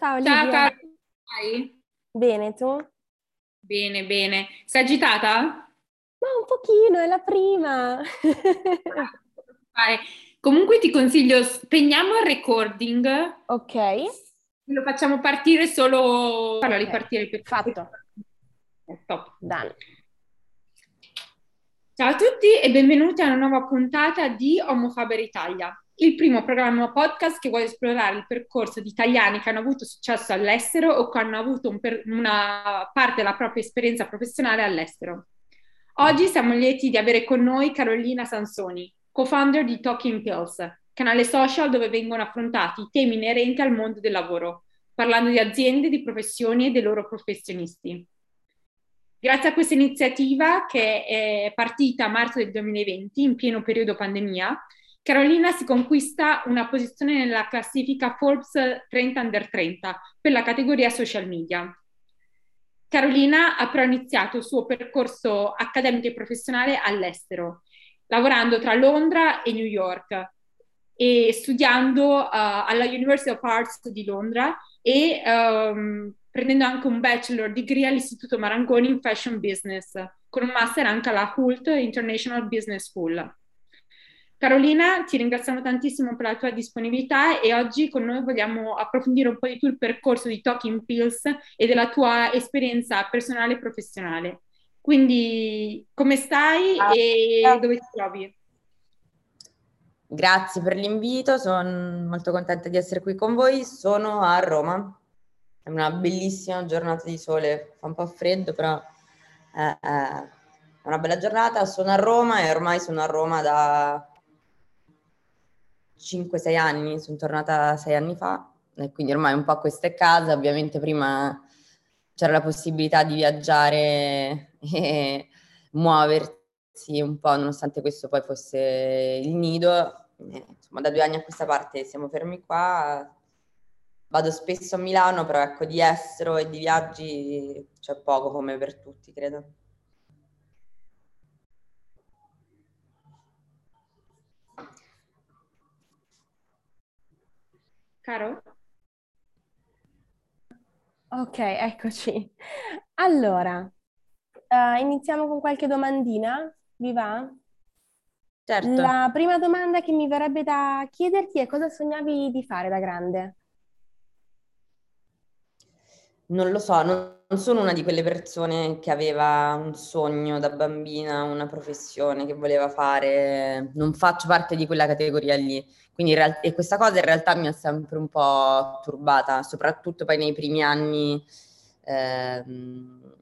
Ciao Lidia. Ciao Carlo, come stai? Bene, tu? Bene, bene. Sei agitata? Ma un pochino, è la prima. Vai. Comunque ti consiglio, spegniamo il recording, Ok, lo facciamo partire solo... Farlo Ok, ripartire per fatto. Eh, Top. done. Ciao a tutti e benvenuti a una nuova puntata di Homo Faber Italia, il primo programma podcast che vuole esplorare il percorso di italiani che hanno avuto successo all'estero o che hanno avuto un per- una parte della propria esperienza professionale all'estero. Oggi siamo lieti di avere con noi Carolina Sansoni, co-founder di Talking Pills, canale social dove vengono affrontati i temi inerenti al mondo del lavoro, parlando di aziende, di professioni e dei loro professionisti. Grazie a questa iniziativa che è partita a marzo del 2020, in pieno periodo pandemia, Carolina si conquista una posizione nella classifica Forbes 30 Under 30 per la categoria social media. Carolina ha però iniziato il suo percorso accademico e professionale all'estero, lavorando tra Londra e New York e studiando uh, alla University of Arts di Londra e um, prendendo anche un bachelor degree all'Istituto Marangoni in Fashion Business, con un master anche alla Hult International Business School. Carolina, ti ringraziamo tantissimo per la tua disponibilità e oggi con noi vogliamo approfondire un po' di più il percorso di Talking Pills e della tua esperienza personale e professionale. Quindi, come stai e dove ti trovi? Grazie per l'invito, sono molto contenta di essere qui con voi. Sono a Roma, è una bellissima giornata di sole, fa un po' freddo, però è, è una bella giornata. Sono a Roma e ormai sono a Roma da 5-6 anni, sono tornata 6 anni fa e quindi ormai un po' questa è casa. Ovviamente prima c'era la possibilità di viaggiare e muoversi un po', nonostante questo poi fosse il nido. Eh, insomma, da due anni a questa parte siamo fermi qua. Vado spesso a Milano, però ecco, di estero e di viaggi c'è poco come per tutti, credo. Caro? Ok, eccoci. Allora, eh, iniziamo con qualche domandina, vi va? Certo. La prima domanda che mi verrebbe da chiederti è cosa sognavi di fare da grande? Non lo so, non, sono una di quelle persone che aveva un sogno da bambina, una professione che voleva fare, non faccio parte di quella categoria lì. Quindi in real- e questa cosa in realtà mi ha sempre un po' turbata, soprattutto poi nei primi anni ehm,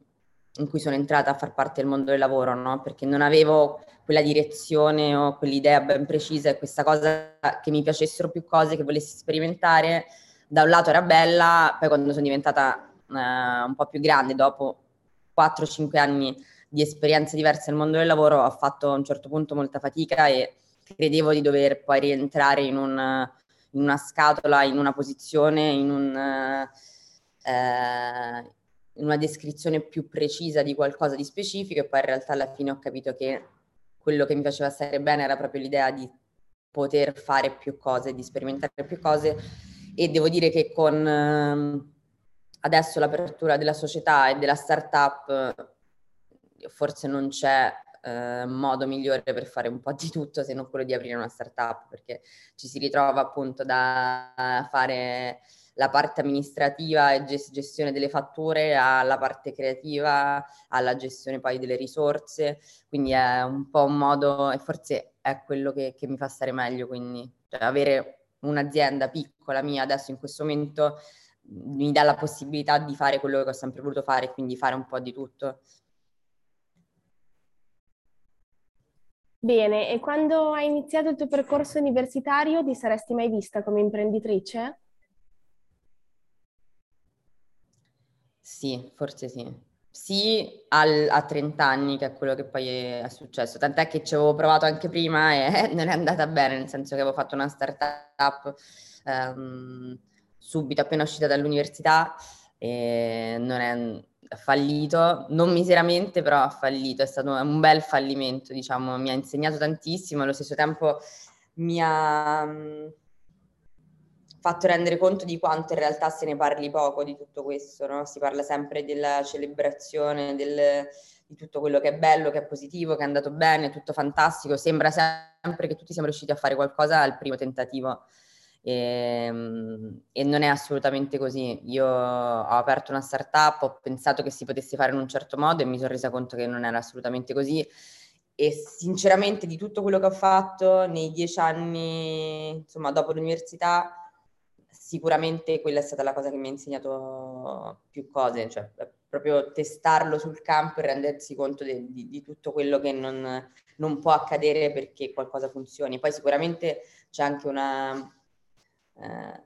in cui sono entrata a far parte del mondo del lavoro, no? Perché non avevo quella direzione o quell'idea ben precisa e questa cosa che mi piacessero più cose, che volessi sperimentare, da un lato era bella, poi quando sono diventata eh, un po' più grande, dopo 4-5 anni di esperienze diverse nel mondo del lavoro, ho fatto a un certo punto molta fatica e credevo di dover poi rientrare in, un, in una scatola, in una posizione, in, un, eh, in una descrizione più precisa di qualcosa di specifico e poi in realtà alla fine ho capito che quello che mi faceva stare bene era proprio l'idea di poter fare più cose, di sperimentare più cose e devo dire che con eh, adesso l'apertura della società e della startup forse non c'è eh, modo migliore per fare un po' di tutto se non quello di aprire una startup perché ci si ritrova appunto da fare la parte amministrativa e gestione delle fatture alla parte creativa, alla gestione poi delle risorse, quindi è un po' un modo e forse è quello che, che mi fa stare meglio, quindi cioè, avere un'azienda piccola mia adesso in questo momento mi dà la possibilità di fare quello che ho sempre voluto fare, quindi fare un po' di tutto. Bene, e quando hai iniziato il tuo percorso universitario ti saresti mai vista come imprenditrice? Sì, forse sì. Sì, al, a 30 anni, che è quello che poi è, successo. Tant'è che ci avevo provato anche prima e non è andata bene, nel senso che avevo fatto una startup um, subito appena uscita dall'università e non è fallito, non miseramente, però ha fallito, è stato un bel fallimento, diciamo, mi ha insegnato tantissimo, allo stesso tempo mi ha, fatto rendere conto di quanto in realtà se ne parli poco di tutto questo, no? Si parla sempre della celebrazione, del, di tutto quello che è bello, che è positivo, che è andato bene, tutto fantastico. Sembra sempre che tutti siamo riusciti a fare qualcosa al primo tentativo. E, ehm, e, non è assolutamente così. Io ho aperto una startup, ho pensato che si potesse fare in un certo modo e mi sono resa conto che non era assolutamente così. E sinceramente di tutto quello che ho fatto nei dieci anni, insomma, dopo l'università, sicuramente quella è stata la cosa che mi ha insegnato più cose, cioè proprio testarlo sul campo e rendersi conto de, di, di, tutto quello che non, non, può accadere perché qualcosa funzioni. Poi sicuramente c'è anche una, eh,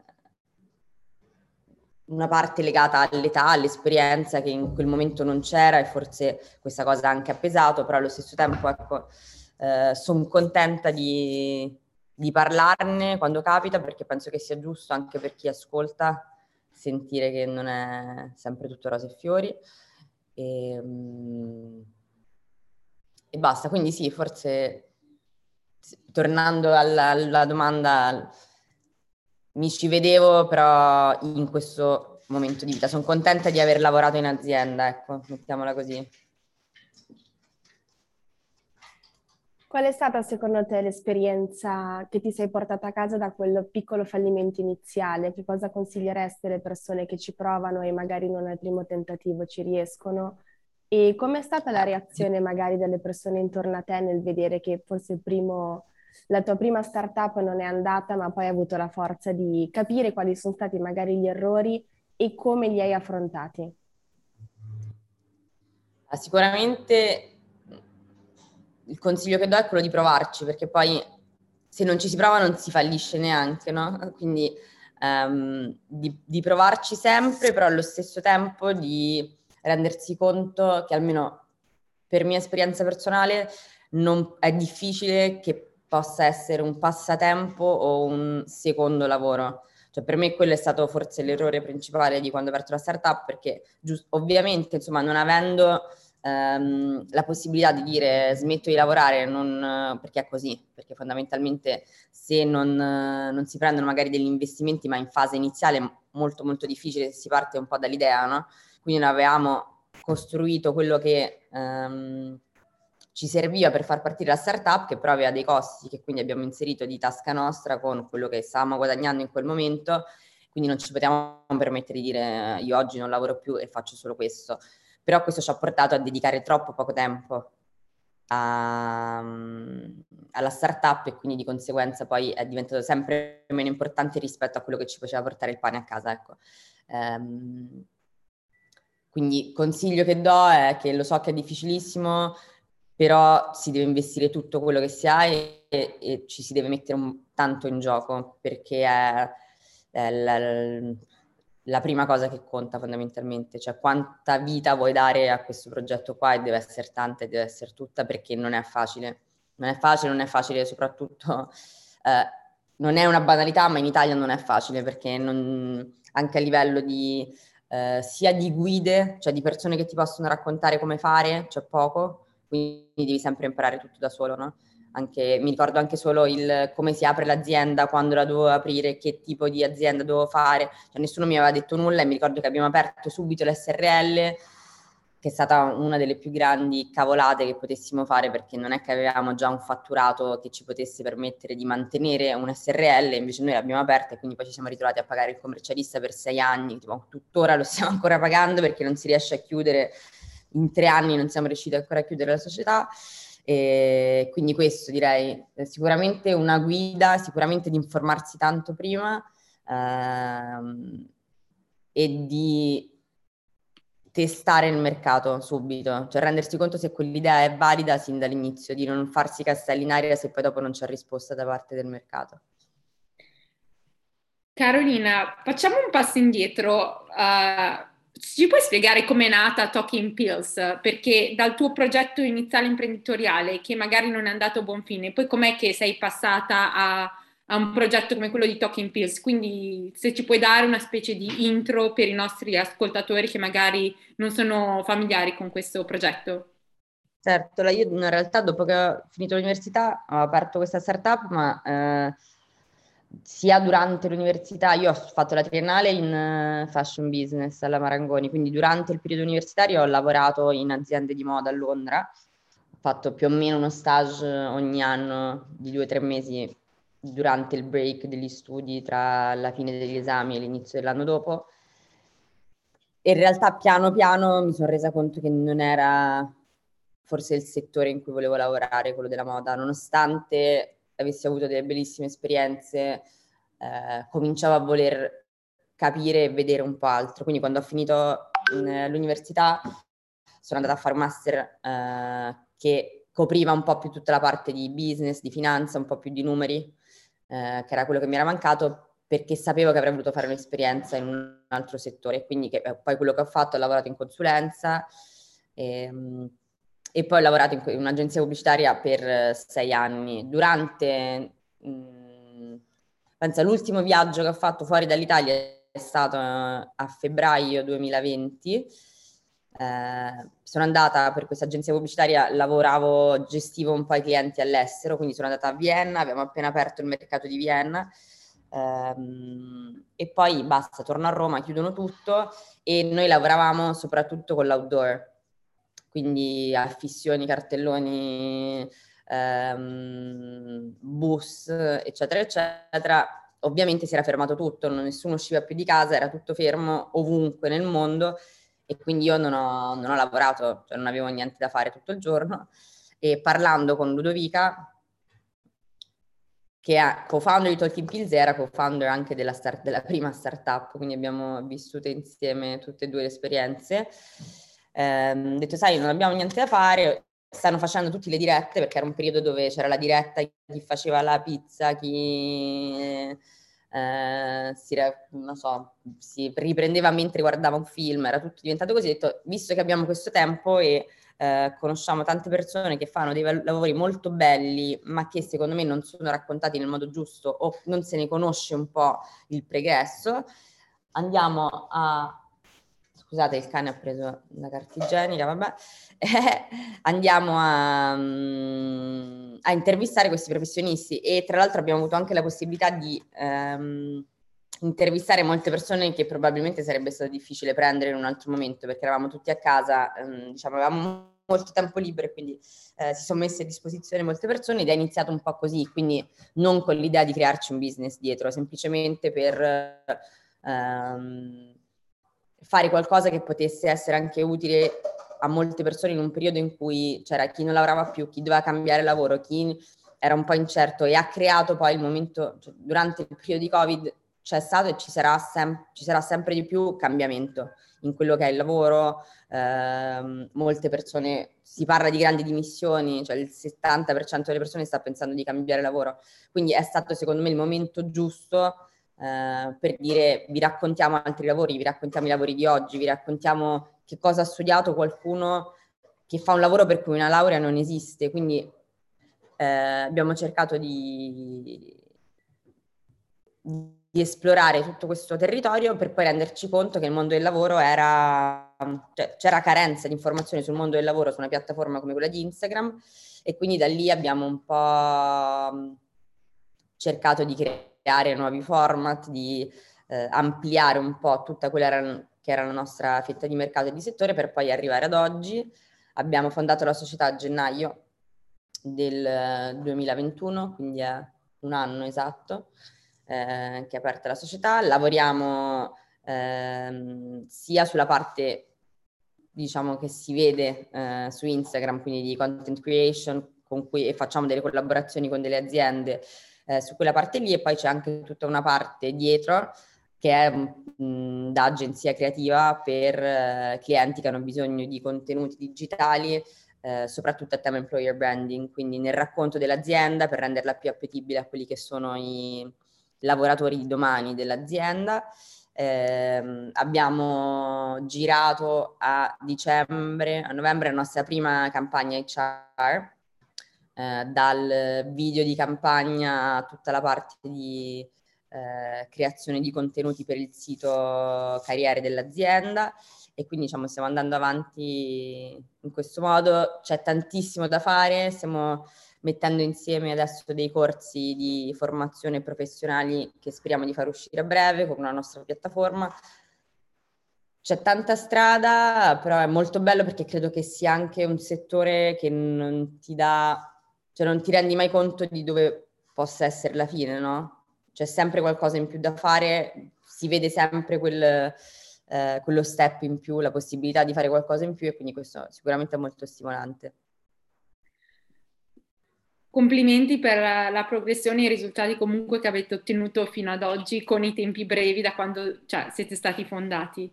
una parte legata all'età, all'esperienza che in quel momento non c'era e forse questa cosa anche ha pesato, però allo stesso tempo ecco, eh, sono contenta di, di parlarne quando capita perché penso che sia giusto anche per chi ascolta sentire che non è sempre tutto rose e fiori. E, um, e basta, quindi sì, forse tornando alla, alla, domanda, mi ci vedevo però in questo momento di vita. Sono contenta di aver lavorato in azienda, ecco, mettiamola così. Qual è stata secondo te l'esperienza che ti sei portata a casa da quel piccolo fallimento iniziale? Che cosa consiglieresti alle persone che ci provano e magari non al primo tentativo ci riescono? E com'è stata la reazione magari delle persone intorno a te nel vedere che forse primo, la tua prima startup non è andata, ma poi hai avuto la forza di capire quali sono stati magari gli errori e come li hai affrontati? Sicuramente il consiglio che do è quello di provarci, perché poi se non ci si prova non si fallisce neanche, no? Quindi um, di, di, provarci sempre, però allo stesso tempo di rendersi conto che almeno per mia esperienza personale non, è difficile che possa essere un passatempo o un secondo lavoro. Cioè per me quello è stato forse l'errore principale di quando ho aperto la startup, perché giust- ovviamente insomma non avendo ehm, la possibilità di dire smetto di lavorare non, perché è così, perché fondamentalmente se non, non, si prendono magari degli investimenti, ma in fase iniziale è molto molto difficile, si parte un po' dall'idea, no? Quindi noi avevamo costruito quello che ehm, ci serviva per far partire la startup, che però aveva dei costi che quindi abbiamo inserito di tasca nostra con quello che stavamo guadagnando in quel momento, quindi non ci potevamo permettere di dire io oggi non lavoro più e faccio solo questo però questo ci ha portato a dedicare troppo poco tempo a, alla startup e quindi di conseguenza poi è diventato sempre meno importante rispetto a quello che ci faceva portare il pane a casa. Ecco. Um, quindi consiglio che do è che lo so che è difficilissimo, però si deve investire tutto quello che si ha e, e, ci si deve mettere un, tanto in gioco perché è, è la, la prima cosa che conta fondamentalmente, cioè quanta vita vuoi dare a questo progetto qua? E deve essere tanta e deve essere tutta perché non è facile. Non è facile, non è facile soprattutto, eh, non è una banalità, ma in Italia non è facile perché non, anche a livello di eh, sia di guide, cioè di persone che ti possono raccontare come fare, c'è poco, quindi devi sempre imparare tutto da solo, no? anche, mi ricordo anche solo il come si apre l'azienda, quando la dovevo aprire, che tipo di azienda dovevo fare, cioè, nessuno mi aveva detto nulla e mi ricordo che abbiamo aperto subito l'SRL, che è stata una delle più grandi cavolate che potessimo fare perché non è che avevamo già un fatturato che ci potesse permettere di mantenere un SRL, invece noi l'abbiamo aperta e quindi poi ci siamo ritrovati a pagare il commercialista per sei anni, tipo, tuttora lo stiamo ancora pagando perché non si riesce a chiudere, in tre anni non siamo riusciti ancora a chiudere la società. E quindi questo direi, sicuramente una guida, sicuramente di informarsi tanto prima ehm, e di testare il mercato subito, cioè rendersi conto se quell'idea è valida sin dall'inizio, di non farsi castelli in aria se poi dopo non c'è risposta da parte del mercato. Carolina, facciamo un passo indietro. Uh, ci puoi spiegare com'è nata Talking Pills? Perché dal tuo progetto iniziale imprenditoriale, che magari non è andato a buon fine, poi com'è che sei passata a, a un progetto come quello di Talking Pills? Quindi se ci puoi dare una specie di intro per i nostri ascoltatori che magari non sono familiari con questo progetto. Certo, io in realtà dopo che ho finito l'università ho aperto questa startup, ma... Eh sia durante l'università, io ho fatto la triennale in eh, fashion business alla Marangoni, quindi durante il periodo universitario ho lavorato in aziende di moda a Londra, ho fatto più o meno uno stage ogni anno di due o tre mesi durante il break degli studi tra la fine degli esami e l'inizio dell'anno dopo. In realtà piano piano mi sono resa conto che non era forse il settore in cui volevo lavorare, quello della moda, nonostante avessi avuto delle bellissime esperienze, eh, cominciavo a voler capire e vedere un po' altro. Quindi quando ho finito l'università sono andata a fare un master eh, che copriva un po' più tutta la parte di business, di finanza, un po' più di numeri, eh, che era quello che mi era mancato perché sapevo che avrei voluto fare un'esperienza in un altro settore. Quindi che, eh, poi quello che ho fatto, ho lavorato in consulenza. E, ehm, e poi ho lavorato in, un'agenzia pubblicitaria per eh, sei anni. Durante, mh, mm, penso, l'ultimo viaggio che ho fatto fuori dall'Italia è stato uh, a febbraio 2020. Eh, sono andata per questa agenzia pubblicitaria, lavoravo, gestivo un po' i clienti all'estero, quindi sono andata a Vienna, abbiamo appena aperto il mercato di Vienna. Um, e poi basta, torno a Roma, chiudono tutto e noi lavoravamo soprattutto con l'outdoor, quindi affissioni, cartelloni, ehm, bus, eccetera, eccetera. Ovviamente si era fermato tutto, nessuno usciva più di casa, era tutto fermo ovunque nel mondo e quindi io non ho, non ho lavorato, cioè non avevo niente da fare tutto il giorno e parlando con Ludovica, che è co-founder di Talking Pills, era co-founder anche della, start, della prima startup, quindi abbiamo vissuto insieme tutte e due le esperienze ehm, detto sai non abbiamo niente da fare, stanno facendo tutte le dirette perché era un periodo dove c'era la diretta, chi faceva la pizza, chi eh, si, non so, si riprendeva mentre guardava un film, era tutto diventato così, ho detto visto che abbiamo questo tempo e eh, conosciamo tante persone che fanno dei lavori molto belli ma che secondo me non sono raccontati nel modo giusto o non se ne conosce un po' il pregresso, andiamo a scusate il cane ha preso la carta igienica, vabbè, eh, andiamo a, um, a, intervistare questi professionisti e tra l'altro abbiamo avuto anche la possibilità di um, intervistare molte persone che probabilmente sarebbe stato difficile prendere in un altro momento perché eravamo tutti a casa, um, diciamo avevamo molto tempo libero e quindi eh, si sono messe a disposizione molte persone ed è iniziato un po' così, quindi non con l'idea di crearci un business dietro, semplicemente per... Um, fare qualcosa che potesse essere anche utile a molte persone in un periodo in cui c'era chi non lavorava più, chi doveva cambiare lavoro, chi era un po' incerto e ha creato poi il momento, cioè, durante il periodo di Covid c'è stato e ci sarà, sem- ci sarà sempre di più cambiamento in quello che è il lavoro, eh, molte persone, si parla di grandi dimissioni, cioè il 70% delle persone sta pensando di cambiare lavoro, quindi è stato secondo me il momento giusto eh, per dire vi raccontiamo altri lavori, vi raccontiamo i lavori di oggi, vi raccontiamo che cosa ha studiato qualcuno che fa un lavoro per cui una laurea non esiste. Quindi eh, abbiamo cercato di, di esplorare tutto questo territorio per poi renderci conto che il mondo del lavoro era, cioè, c'era carenza di informazioni sul mondo del lavoro su una piattaforma come quella di Instagram e quindi da lì abbiamo un po' cercato di creare creare nuovi format, di eh, ampliare un po' tutta quella che era la nostra fetta di mercato e di settore per poi arrivare ad oggi. Abbiamo fondato la società a gennaio del 2021, quindi è un anno esatto eh, che è aperta la società. Lavoriamo eh, sia sulla parte diciamo che si vede eh, su Instagram, quindi di content creation, con cui facciamo delle collaborazioni con delle aziende eh, su quella parte lì e poi c'è anche tutta una parte dietro che è mh, da agenzia creativa per eh, clienti che hanno bisogno di contenuti digitali, eh, soprattutto a tema employer branding, quindi nel racconto dell'azienda per renderla più appetibile a quelli che sono i lavoratori di domani dell'azienda. Eh, abbiamo girato a dicembre, a novembre la nostra prima campagna HR eh, dal video di campagna a tutta la parte di eh, creazione di contenuti per il sito carriere dell'azienda. E quindi diciamo stiamo andando avanti in questo modo, c'è tantissimo da fare, stiamo mettendo insieme adesso dei corsi di formazione professionali che speriamo di far uscire a breve con una nostra piattaforma. C'è tanta strada, però è molto bello perché credo che sia anche un settore che non ti dà, cioè non ti rendi mai conto di dove possa essere la fine, no? C'è sempre qualcosa in più da fare, si vede sempre quel, eh, quello step in più, la possibilità di fare qualcosa in più e quindi questo sicuramente è molto stimolante. Complimenti per la progressione e i risultati comunque che avete ottenuto fino ad oggi con i tempi brevi da quando cioè, siete stati fondati.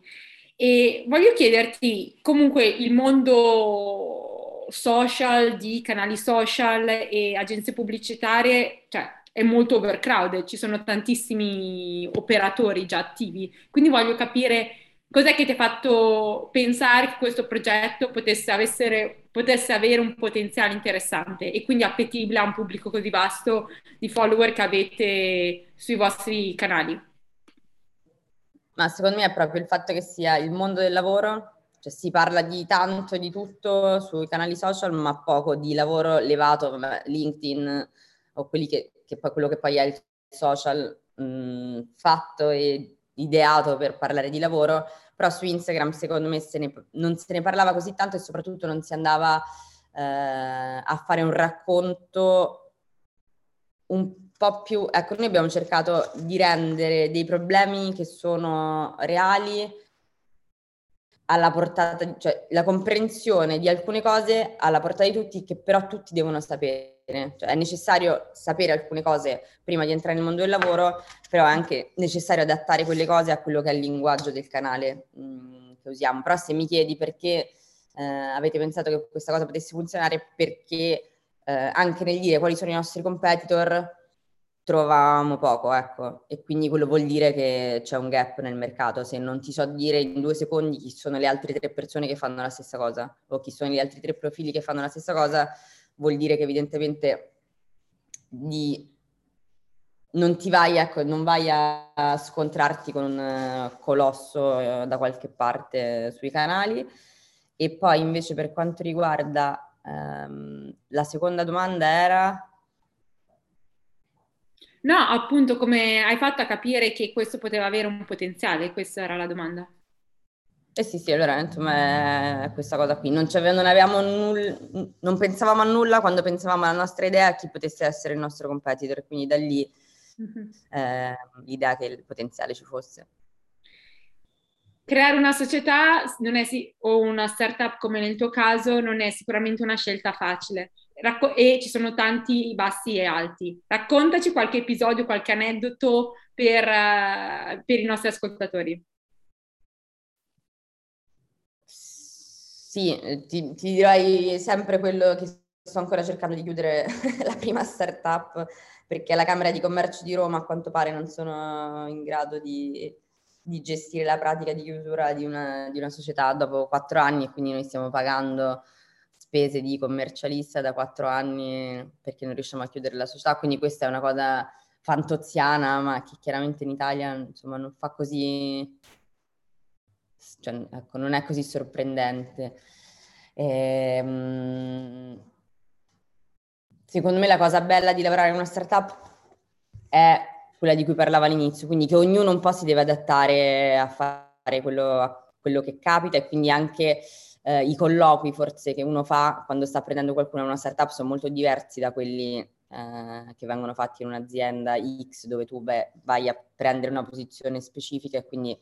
E voglio chiederti, comunque il mondo social, di canali social e agenzie pubblicitarie, cioè è molto overcrowded, ci sono tantissimi operatori già attivi, quindi voglio capire Cos'è che ti ha fatto pensare che questo progetto potesse, avessere, potesse, avere un potenziale interessante e quindi appetibile a un pubblico così vasto di follower che avete sui vostri canali? Ma secondo me è proprio il fatto che sia il mondo del lavoro, cioè si parla di tanto e di tutto sui canali social, ma poco di lavoro levato, LinkedIn o che, che poi, quello che poi è il social mh, fatto e ideato per parlare di lavoro, però su Instagram secondo me se ne, non se ne parlava così tanto e soprattutto non si andava eh, a fare un racconto un po' più... Ecco, noi abbiamo cercato di rendere dei problemi che sono reali alla portata, cioè la comprensione di alcune cose alla portata di tutti che però tutti devono sapere. Cioè, è necessario sapere alcune cose prima di entrare nel mondo del lavoro, però è anche necessario adattare quelle cose a quello che è il linguaggio del canale mh, mm, che usiamo. Però se mi chiedi perché eh, avete pensato che questa cosa potesse funzionare, perché eh, anche nel dire quali sono i nostri competitor, trovavamo poco, ecco, e quindi quello vuol dire che c'è un gap nel mercato. Se non ti so dire in due secondi chi sono le altre tre persone che fanno la stessa cosa o chi sono gli altri tre profili che fanno la stessa cosa, vuol dire che evidentemente di... non ti vai, ecco, non vai a scontrarti con un colosso eh, da qualche parte sui canali. E poi invece per quanto riguarda ehm, la seconda domanda era... No, appunto, come hai fatto a capire che questo poteva avere un potenziale? Questa era la domanda. Eh sì, sì, allora insomma è questa cosa qui. Non, non, null- non pensavamo a nulla quando pensavamo alla nostra idea chi potesse essere il nostro competitor, quindi da lì mm-hmm. eh, l'idea che il potenziale ci fosse. Creare una società si- o una startup come nel tuo caso non è sicuramente una scelta facile Racco- e ci sono tanti bassi e alti. Raccontaci qualche episodio, qualche aneddoto per, uh, per i nostri ascoltatori. Sì, eh, ti, ti direi sempre quello che sto ancora cercando di chiudere la prima startup perché la Camera di Commercio di Roma a quanto pare non sono in grado di, di gestire la pratica di chiusura di una, di una, società dopo quattro anni e quindi noi stiamo pagando spese di commercialista da quattro anni perché non riusciamo a chiudere la società, quindi questa è una cosa fantoziana ma che chiaramente in Italia insomma non fa così cioè, ecco, non è così sorprendente. Ehm, secondo me la cosa bella di lavorare in una startup è quella di cui parlava all'inizio, quindi che ognuno un po' si deve adattare a fare quello, a quello che capita e quindi anche eh, i colloqui forse che uno fa quando sta prendendo qualcuno in una startup sono molto diversi da quelli eh, che vengono fatti in un'azienda X dove tu beh, vai a prendere una posizione specifica e quindi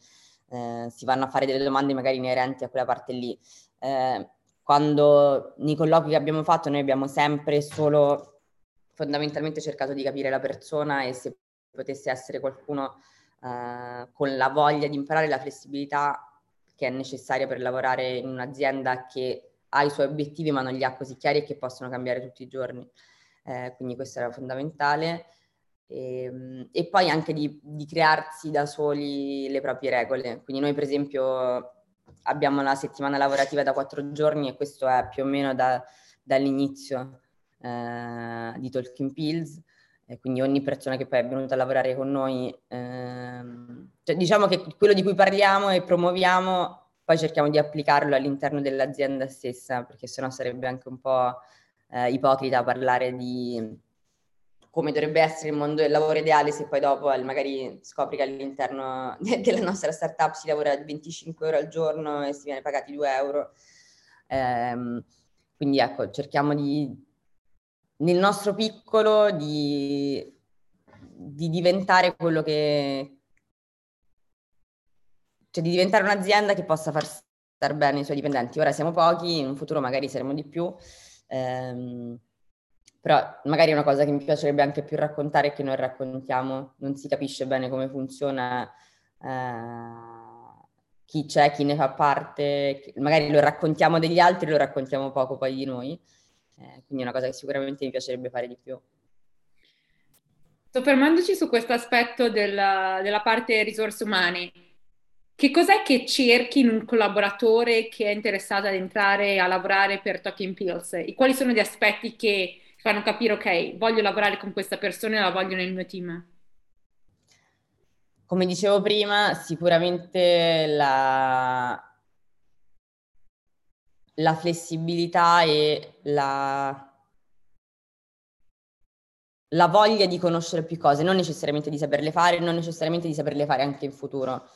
eh, si vanno a fare delle domande magari inerenti a quella parte lì. Eh, quando nei colloqui che abbiamo fatto noi abbiamo sempre solo fondamentalmente cercato di capire la persona e se potesse essere qualcuno eh, con la voglia di imparare la flessibilità che è necessaria per lavorare in un'azienda che ha i suoi obiettivi ma non li ha così chiari e che possono cambiare tutti i giorni. Eh, quindi questo era fondamentale. E, ehm, e poi anche di, di, crearsi da soli le proprie regole. Quindi noi per esempio abbiamo la settimana lavorativa da quattro giorni e questo è più o meno da, dall'inizio eh, di Talking Pills. E quindi ogni persona che poi è venuta a lavorare con noi, ehm, cioè diciamo che quello di cui parliamo e promuoviamo, poi cerchiamo di applicarlo all'interno dell'azienda stessa, perché sennò sarebbe anche un po' eh, ipocrita parlare di come dovrebbe essere il mondo del lavoro ideale se poi dopo magari scopri che all'interno della nostra startup si lavora 25 ore al giorno e si viene pagati 2 euro. Eh, quindi ecco, cerchiamo di, nel nostro piccolo, di, di diventare quello che... cioè di diventare un'azienda che possa far star bene i suoi dipendenti. Ora siamo pochi, in un futuro magari saremo di più. Ehm, però magari è una cosa che mi piacerebbe anche più raccontare che noi raccontiamo, non si capisce bene come funziona, eh, chi c'è, chi ne fa parte, magari lo raccontiamo degli altri, lo raccontiamo poco poi di noi, eh, quindi è una cosa che sicuramente mi piacerebbe fare di più. Soffermandoci su questo aspetto della, della parte risorse umane, che cos'è che cerchi in un collaboratore che è interessato ad entrare a lavorare per Talking Pills? E quali sono gli aspetti che fanno capire, ok, voglio lavorare con questa persona e la voglio nel mio team? Come dicevo prima, sicuramente la, la flessibilità e la, la voglia di conoscere più cose, non necessariamente di saperle fare, non necessariamente di saperle fare anche in futuro.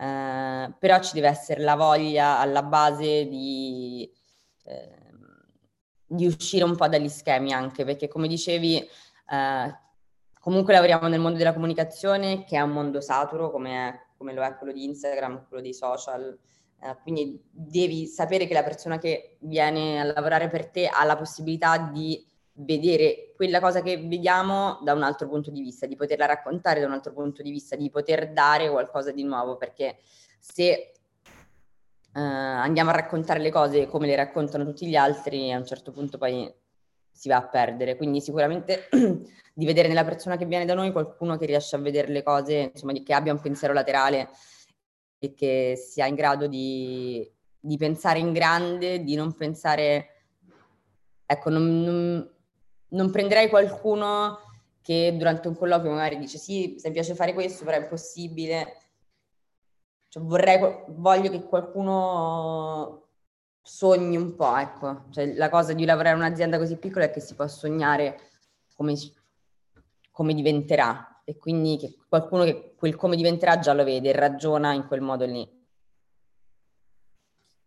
Eh, però ci deve essere la voglia alla base di, eh, di uscire un po' dagli schemi anche, perché come dicevi, eh, comunque lavoriamo nel mondo della comunicazione, che è un mondo saturo, come, è, come lo è quello di Instagram, quello dei social, eh, quindi devi sapere che la persona che viene a lavorare per te ha la possibilità di vedere quella cosa che vediamo da un altro punto di vista, di poterla raccontare da un altro punto di vista, di poter dare qualcosa di nuovo, perché se uh, andiamo a raccontare le cose come le raccontano tutti gli altri, a un certo punto poi si va a perdere. Quindi sicuramente di vedere nella persona che viene da noi qualcuno che riesce a vedere le cose, insomma, che abbia un pensiero laterale e che sia in grado di, di pensare in grande, di non pensare... Ecco, non, non, non prenderei qualcuno che durante un colloquio magari dice sì, mi piace fare questo, però è impossibile cioè, vorrei, voglio che qualcuno sogni un po', ecco. Cioè, la cosa di lavorare in un'azienda così piccola è che si può sognare come, come diventerà e quindi che qualcuno che quel come diventerà già lo vede e ragiona in quel modo lì.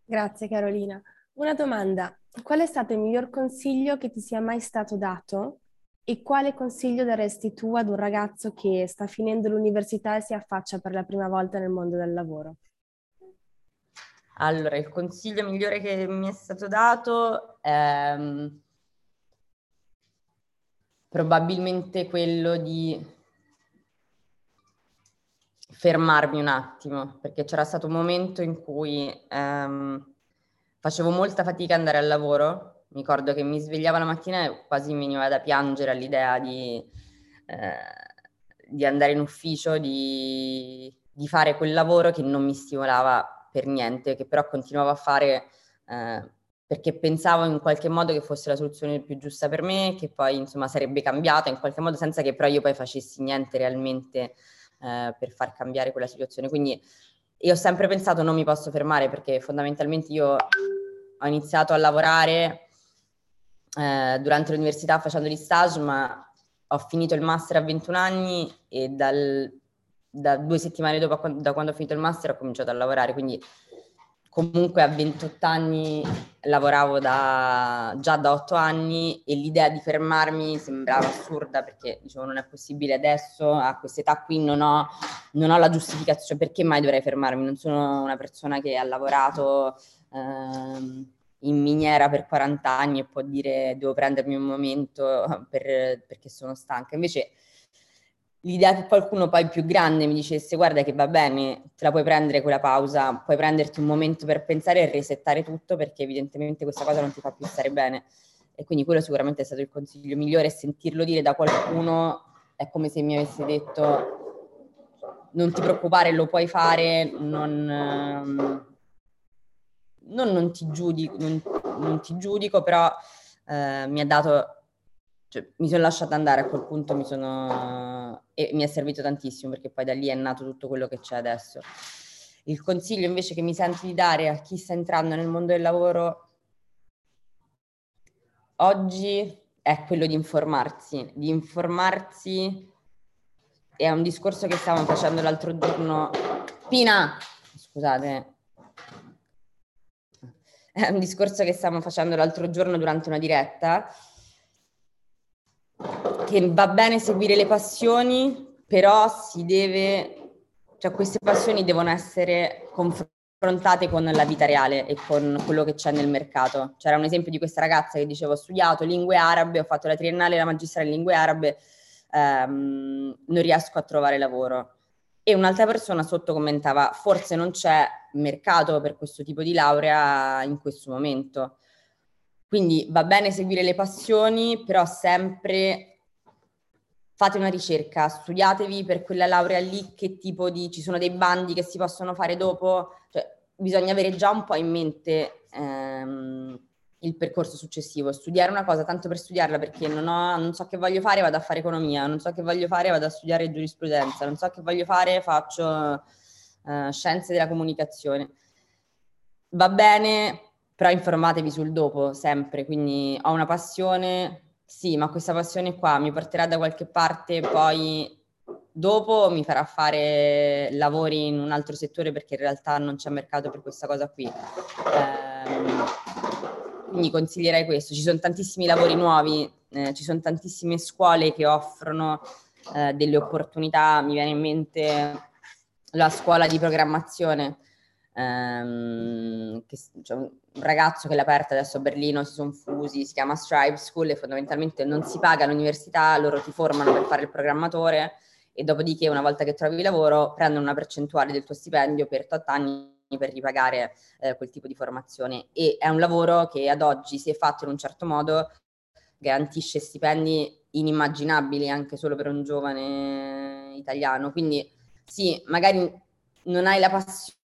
Grazie Carolina. Una domanda, qual è stato il miglior consiglio che ti sia mai stato dato e quale consiglio daresti tu ad un ragazzo che sta finendo l'università e si affaccia per la prima volta nel mondo del lavoro? Allora, il consiglio migliore che mi è stato dato è mm, probabilmente quello di fermarmi un attimo, perché c'era stato un momento in cui ehm, facevo molta fatica ad andare al lavoro mi ricordo che mi svegliavo la mattina e quasi mi veniva da piangere all'idea di, eh, di andare in ufficio, di, di, fare quel lavoro che non mi stimolava per niente, che però continuavo a fare eh, perché pensavo in qualche modo che fosse la soluzione più giusta per me, che poi insomma sarebbe cambiata in qualche modo senza che però io poi facessi niente realmente eh, per far cambiare quella situazione. Quindi io ho sempre pensato non mi posso fermare perché fondamentalmente io ho iniziato a lavorare eh, durante l'università facendo gli stage, ma ho finito il master a 21 anni e dal, da due settimane dopo, da quando ho finito il master, ho cominciato a lavorare. Quindi comunque a 28 anni lavoravo da, già da 8 anni e l'idea di fermarmi sembrava assurda perché dicevo non è possibile adesso, a questa età qui non ho, non ho la giustificazione, perché mai dovrei fermarmi? Non sono una persona che ha lavorato... Ehm, in miniera per 40 anni e può dire devo prendermi un momento per, perché sono stanca. Invece l'idea che qualcuno poi più grande mi dicesse guarda che va bene, te la puoi prendere quella pausa, puoi prenderti un momento per pensare e resettare tutto perché evidentemente questa cosa non ti fa più stare bene. E quindi quello sicuramente è stato il consiglio migliore, sentirlo dire da qualcuno è come se mi avesse detto non ti preoccupare, lo puoi fare, non non, non, ti, giudico, non, non ti giudico, però eh, mi ha dato, cioè, mi sono lasciata andare a quel punto, mi sono, e mi è servito tantissimo perché poi da lì è nato tutto quello che c'è adesso. Il consiglio invece che mi sento di dare a chi sta entrando nel mondo del lavoro oggi è quello di informarsi, di informarsi è un discorso che stavamo facendo l'altro giorno. Pina, scusate, è un discorso che stavamo facendo l'altro giorno durante una diretta, che va bene seguire le passioni, però si deve, cioè queste passioni devono essere confrontate con la vita reale e con quello che c'è nel mercato. C'era un esempio di questa ragazza che diceva ho studiato lingue arabe, ho fatto la triennale la magistrale in lingue arabe, ehm, non riesco a trovare lavoro. E un'altra persona sotto commentava forse non c'è mercato per questo tipo di laurea in questo momento. Quindi va bene seguire le passioni, però sempre fate una ricerca, studiatevi per quella laurea lì che tipo di... ci sono dei bandi che si possono fare dopo, cioè bisogna avere già un po' in mente ehm, il percorso successivo, studiare una cosa tanto per studiarla perché non, ho, non so che voglio fare, vado a fare economia, non so che voglio fare, vado a studiare giurisprudenza, non so che voglio fare, faccio uh, scienze della comunicazione. Va bene, però informatevi sul dopo sempre, quindi ho una passione, sì, ma questa passione qua mi porterà da qualche parte, poi dopo mi farà fare lavori in un altro settore perché in realtà non c'è mercato per questa cosa qui. Eh, quindi consiglierei questo. Ci sono tantissimi lavori nuovi, eh, ci sono tantissime scuole che offrono eh, delle opportunità. Mi viene in mente la scuola di programmazione. Ehm, che, cioè, un ragazzo che l'ha aperta adesso a Berlino, si sono fusi, si chiama Stripe School e fondamentalmente non si paga all'università, loro ti formano per fare il programmatore e dopodiché una volta che trovi lavoro prendono una percentuale del tuo stipendio per 8 anni per ripagare eh, quel tipo di formazione. E è un lavoro che ad oggi se fatto in un certo modo garantisce stipendi inimmaginabili anche solo per un giovane italiano. Quindi sì magari non hai la passione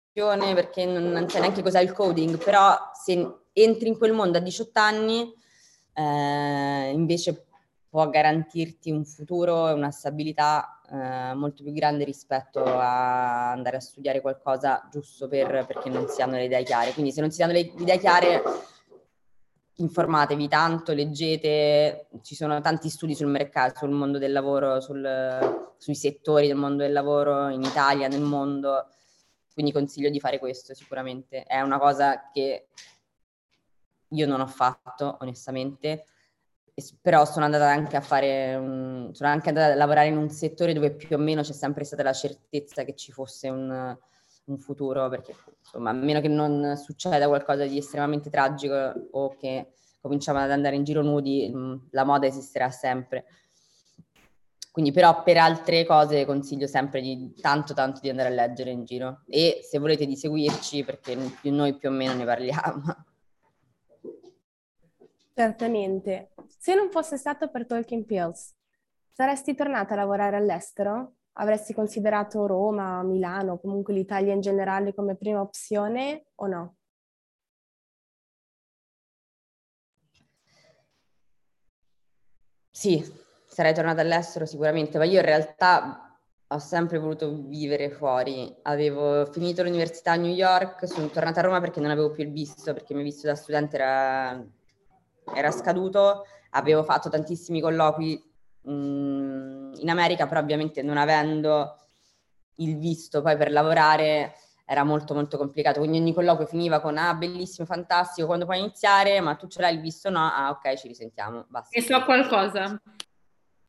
perché non, non sai neanche cos'è il coding però se entri in quel mondo a 18 anni eh, invece può garantirti un futuro e una stabilità eh, molto più grande rispetto a andare a studiare qualcosa giusto per, perché non si hanno le idee chiare. Quindi se non si hanno le idee chiare, informatevi tanto, leggete, ci sono tanti studi sul mercato, sul mondo del lavoro, sul, sui settori del mondo del lavoro in Italia, nel mondo. Quindi consiglio di fare questo sicuramente. È una cosa che io non ho fatto, onestamente, però sono andata anche a fare, un, sono anche andata a lavorare in un settore dove più o meno c'è sempre stata la certezza che ci fosse un, un futuro, perché insomma, a meno che non succeda qualcosa di estremamente tragico o che cominciamo ad andare in giro nudi, mm, la moda esisterà sempre. Quindi però per altre cose consiglio sempre di tanto tanto di andare a leggere in giro e se volete di seguirci perché noi più o meno ne parliamo. Certamente. Se non fosse stato per Talking Pills, saresti tornata a lavorare all'estero? Avresti considerato Roma, Milano, comunque l'Italia in generale come prima opzione o no? Sì, sarei tornata all'estero sicuramente, ma io in realtà ho sempre voluto vivere fuori. Avevo finito l'università a New York, sono tornata a Roma perché non avevo più il visto, perché il mio visto da studente era era scaduto, avevo fatto tantissimi colloqui mh, mm, in America, però ovviamente non avendo il visto poi per lavorare era molto molto complicato, quindi ogni colloquio finiva con ah bellissimo, fantastico, quando puoi iniziare, ma tu ce l'hai il visto? No, ah ok, ci risentiamo, basta. E so qualcosa.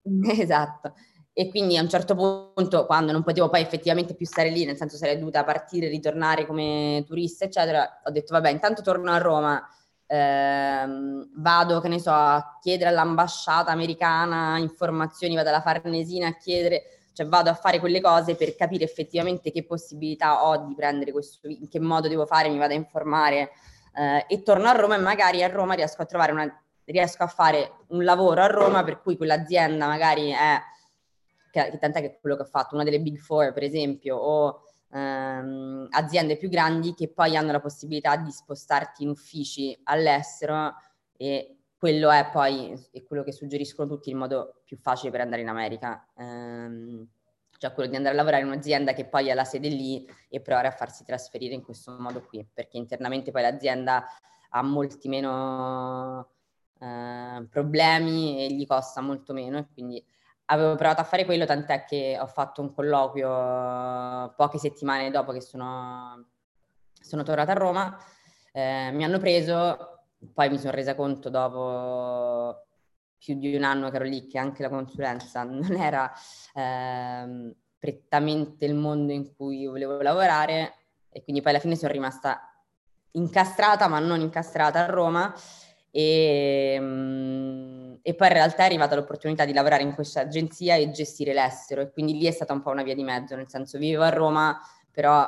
esatto. E quindi a un certo punto, quando non potevo poi effettivamente più stare lì, nel senso sarei dovuta partire, ritornare come turista, eccetera, ho detto vabbè, intanto torno a Roma, ehm, vado, che ne so, a chiedere all'ambasciata americana informazioni, vado alla Farnesina a chiedere, cioè vado a fare quelle cose per capire effettivamente che possibilità ho di prendere questo, in che modo devo fare, mi vado a informare eh, e torno a Roma e magari a Roma riesco a trovare una, riesco a fare un lavoro a Roma per cui quell'azienda magari è, che, che tant'è che quello che ho fatto, una delle big four per esempio, o ehm, aziende più grandi che poi hanno la possibilità di spostarti in uffici all'estero e quello è poi è quello che suggeriscono tutti il modo più facile per andare in America. Ehm, cioè quello di andare a lavorare in un'azienda che poi ha la sede lì e provare a farsi trasferire in questo modo qui, perché internamente poi l'azienda ha molti meno eh, problemi e gli costa molto meno e quindi avevo provato a fare quello, tant'è che ho fatto un colloquio poche settimane dopo che sono, sono tornata a Roma, eh, mi hanno preso, poi mi sono resa conto dopo più di un anno che ero lì che anche la consulenza non era eh, prettamente il mondo in cui volevo lavorare e quindi poi alla fine sono rimasta incastrata ma non incastrata a Roma e, mm, e, poi in realtà è arrivata l'opportunità di lavorare in questa agenzia e gestire l'estero e quindi lì è stata un po' una via di mezzo, nel senso vivevo a Roma, però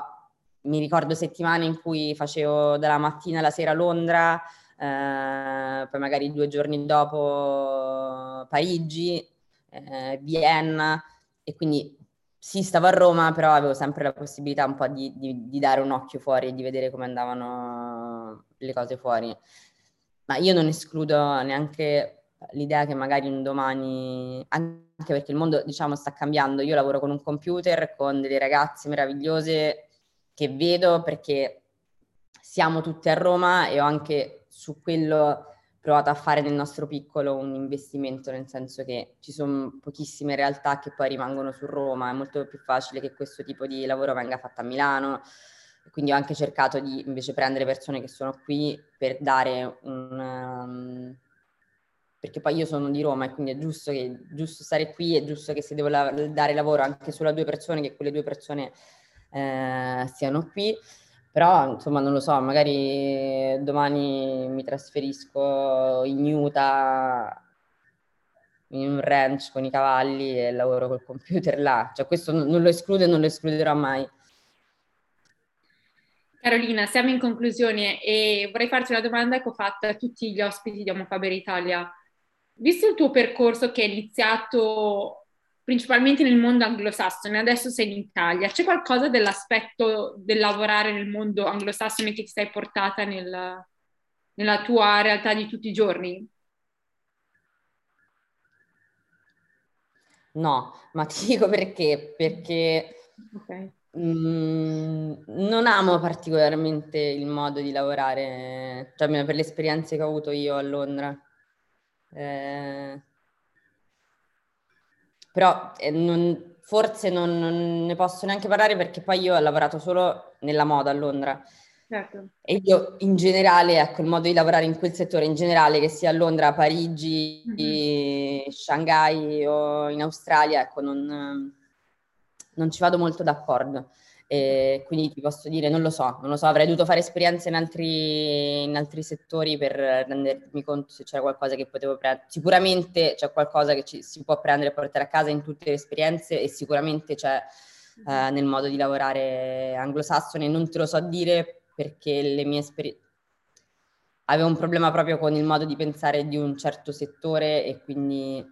mi ricordo settimane in cui facevo dalla mattina alla sera a Londra, eh, poi magari due giorni dopo Parigi, eh, Vienna e quindi sì, stavo a Roma, però avevo sempre la possibilità un po' di, di, di dare un occhio fuori e di vedere come andavano le cose fuori ma io non escludo neanche l'idea che magari un domani, anche perché il mondo diciamo sta cambiando, io lavoro con un computer, con delle ragazze meravigliose che vedo perché siamo tutte a Roma e ho anche su quello provato a fare nel nostro piccolo un investimento, nel senso che ci sono pochissime realtà che poi rimangono su Roma, è molto più facile che questo tipo di lavoro venga fatto a Milano quindi ho anche cercato di invece prendere persone che sono qui per dare un... Um, perché poi io sono di Roma e quindi è giusto, che, giusto stare qui, è giusto che se devo la- dare lavoro anche solo a due persone, che quelle due persone eh, siano qui. Però, insomma, non lo so, magari domani mi trasferisco in Utah in un ranch con i cavalli e lavoro col computer là. Cioè, questo non lo escludo e non lo escluderò mai. Carolina, siamo in conclusione e vorrei farti una domanda che ho fatto a tutti gli ospiti di Homofaber Italia. Visto il tuo percorso che è iniziato principalmente nel mondo anglosassone, adesso sei in Italia, c'è qualcosa dell'aspetto del lavorare nel mondo anglosassone che ti sei portata nel, nella tua realtà di tutti i giorni? No, ma ti dico perché, perché okay. Mm, non amo particolarmente il modo di lavorare, cioè per le esperienze che ho avuto io a Londra. Eh, però eh, non, forse non, non, ne posso neanche parlare perché poi io ho lavorato solo nella moda a Londra. Certo. E io in generale, ecco, il modo di lavorare in quel settore in generale, che sia a Londra, Parigi, mm-hmm. Shanghai o in Australia, ecco, non non ci vado molto d'accordo. E quindi ti posso dire, non lo so, non lo so, avrei dovuto fare esperienze in altri, in altri settori per rendermi conto se c'era qualcosa che potevo prendere. Sicuramente c'è qualcosa che ci, si può prendere e portare a casa in tutte le esperienze e sicuramente c'è eh, nel modo di lavorare anglosassone, non te lo so dire perché le mie esperienze... Avevo un problema proprio con il modo di pensare di un certo settore e quindi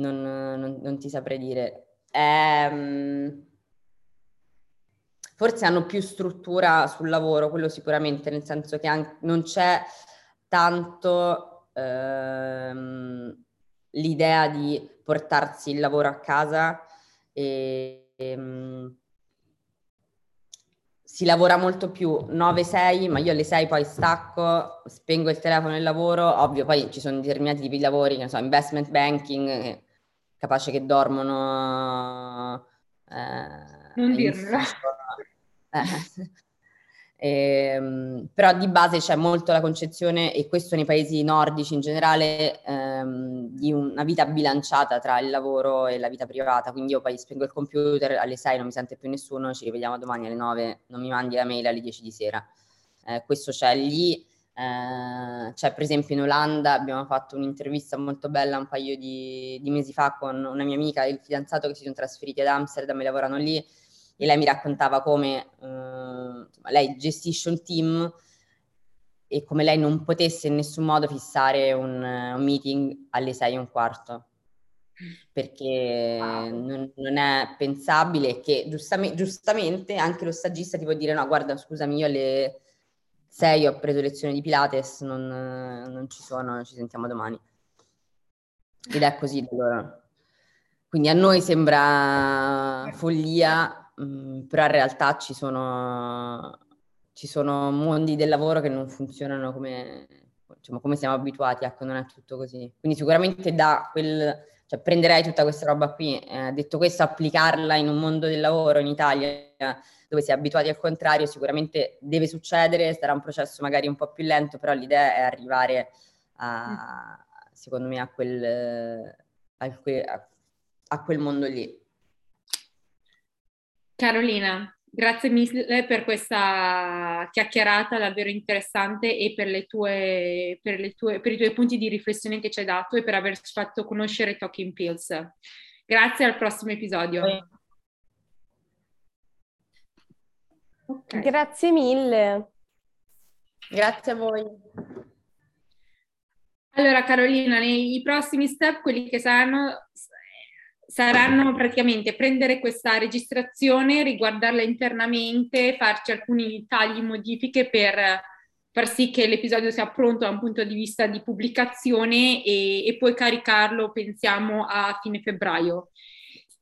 non, non, non ti saprei dire. Ehm, forse hanno più struttura sul lavoro, quello sicuramente, nel senso che anche, non c'è tanto ehm, l'idea di portarsi il lavoro a casa e, e ehm, si lavora molto più 9-6, ma io alle 6 poi stacco, spengo il telefono e lavoro, ovvio poi ci sono determinati tipi di lavori, che ne so, investment banking, capace che dormono. Eh, non dirmelo. Eh, eh, però di base c'è molto la concezione, e questo nei paesi nordici in generale, ehm, di una vita bilanciata tra il lavoro e la vita privata. Quindi io poi spengo il computer alle 6, non mi sente più nessuno, ci rivediamo domani alle 9, non mi mandi la mail alle 10 di sera. Eh, questo c'è lì eh, cioè, per esempio, in Olanda abbiamo fatto un'intervista molto bella un paio di, di, mesi fa con una mia amica e il fidanzato che si sono trasferiti ad Amsterdam e lavorano lì e lei mi raccontava come eh, insomma, lei gestisce un team e come lei non potesse in nessun modo fissare un, un meeting alle sei e un quarto. Perché non, non, è pensabile che giustamente, giustamente anche lo stagista ti può dire no guarda scusami io alle 6 ho preso lezioni di Pilates, non, non ci sono, ci sentiamo domani. Ed è così allora. Quindi a noi sembra follia, mm, però in realtà ci sono, ci sono mondi del lavoro che non funzionano come, diciamo, come siamo abituati, ecco, non è tutto così. Quindi sicuramente da quel, cioè prenderei tutta questa roba qui, eh, detto questo, applicarla in un mondo del lavoro in Italia dove si è abituati al contrario, sicuramente deve succedere, sarà un processo magari un po' più lento, però l'idea è arrivare a, secondo me, a quel, a quel, a quel mondo lì. Carolina, grazie mille per questa chiacchierata davvero interessante e per, le tue, per, le tue, per i tuoi punti di riflessione che ci hai dato e per averci fatto conoscere Talking Pills. Grazie al prossimo episodio. Okay. Grazie mille. Grazie a voi. Allora Carolina, nei prossimi step, quelli che saranno, saranno praticamente prendere questa registrazione, riguardarla internamente, farci alcuni tagli, modifiche per far sì che l'episodio sia pronto da un punto di vista di pubblicazione e, e poi caricarlo, pensiamo, a fine febbraio.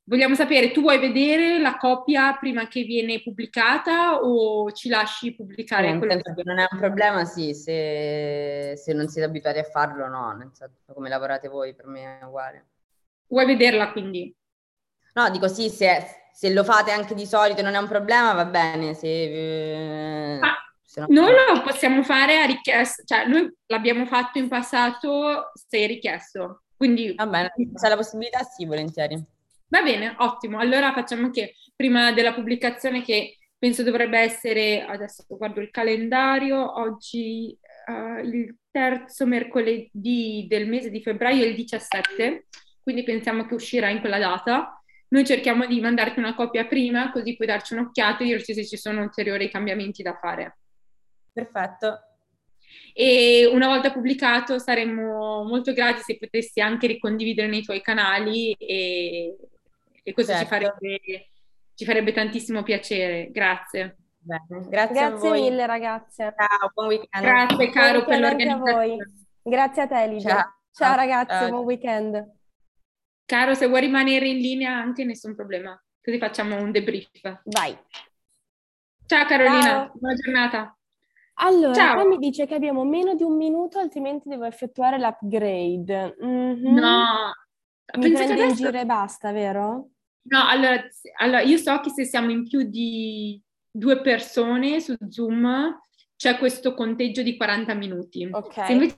Vogliamo sapere, tu vuoi vedere la copia prima che viene pubblicata o ci lasci pubblicare? No, quello che... Non è un problema, sì, se, se, non siete abituati a farlo, no, nel senso come lavorate voi, per me è uguale. Vuoi vederla quindi? No, dico sì, se, se lo fate anche di solito non è un problema, va bene, se... Eh, ah. No... Noi lo possiamo fare a richiesta, cioè noi l'abbiamo fatto in passato se richiesto, quindi... Va bene, se la possibilità sì, volentieri. Va bene, ottimo. Allora facciamo che prima della pubblicazione che penso dovrebbe essere, adesso guardo il calendario, oggi uh, il terzo mercoledì del mese di febbraio è il 17, quindi pensiamo che uscirà in quella data. Noi cerchiamo di mandarti una copia prima, così puoi darci un'occhiata e dirci se ci sono ulteriori cambiamenti da fare. Perfetto. E una volta pubblicato saremmo molto grati se potessi anche ricondividere nei tuoi canali e, e questo certo. ci, farebbe, ci, farebbe, tantissimo piacere. Grazie. Bene, grazie, grazie mille ragazze. Ciao, buon weekend. Grazie caro per l'organizzazione. Grazie a te Ligia. Ciao, Ciao ragazze, Ciao. buon weekend. Caro, se vuoi rimanere in linea anche nessun problema. Così facciamo un debrief. Vai. Ciao Carolina, Ciao. buona giornata. Allora, Ciao. qua mi dice che abbiamo meno di un minuto, altrimenti devo effettuare l'upgrade. Mm-hmm. No, mi prendi adesso... in giro e basta, vero? No, allora, allora, io so che se siamo in più di due persone su Zoom c'è questo conteggio di 40 minuti. Ok. Se invece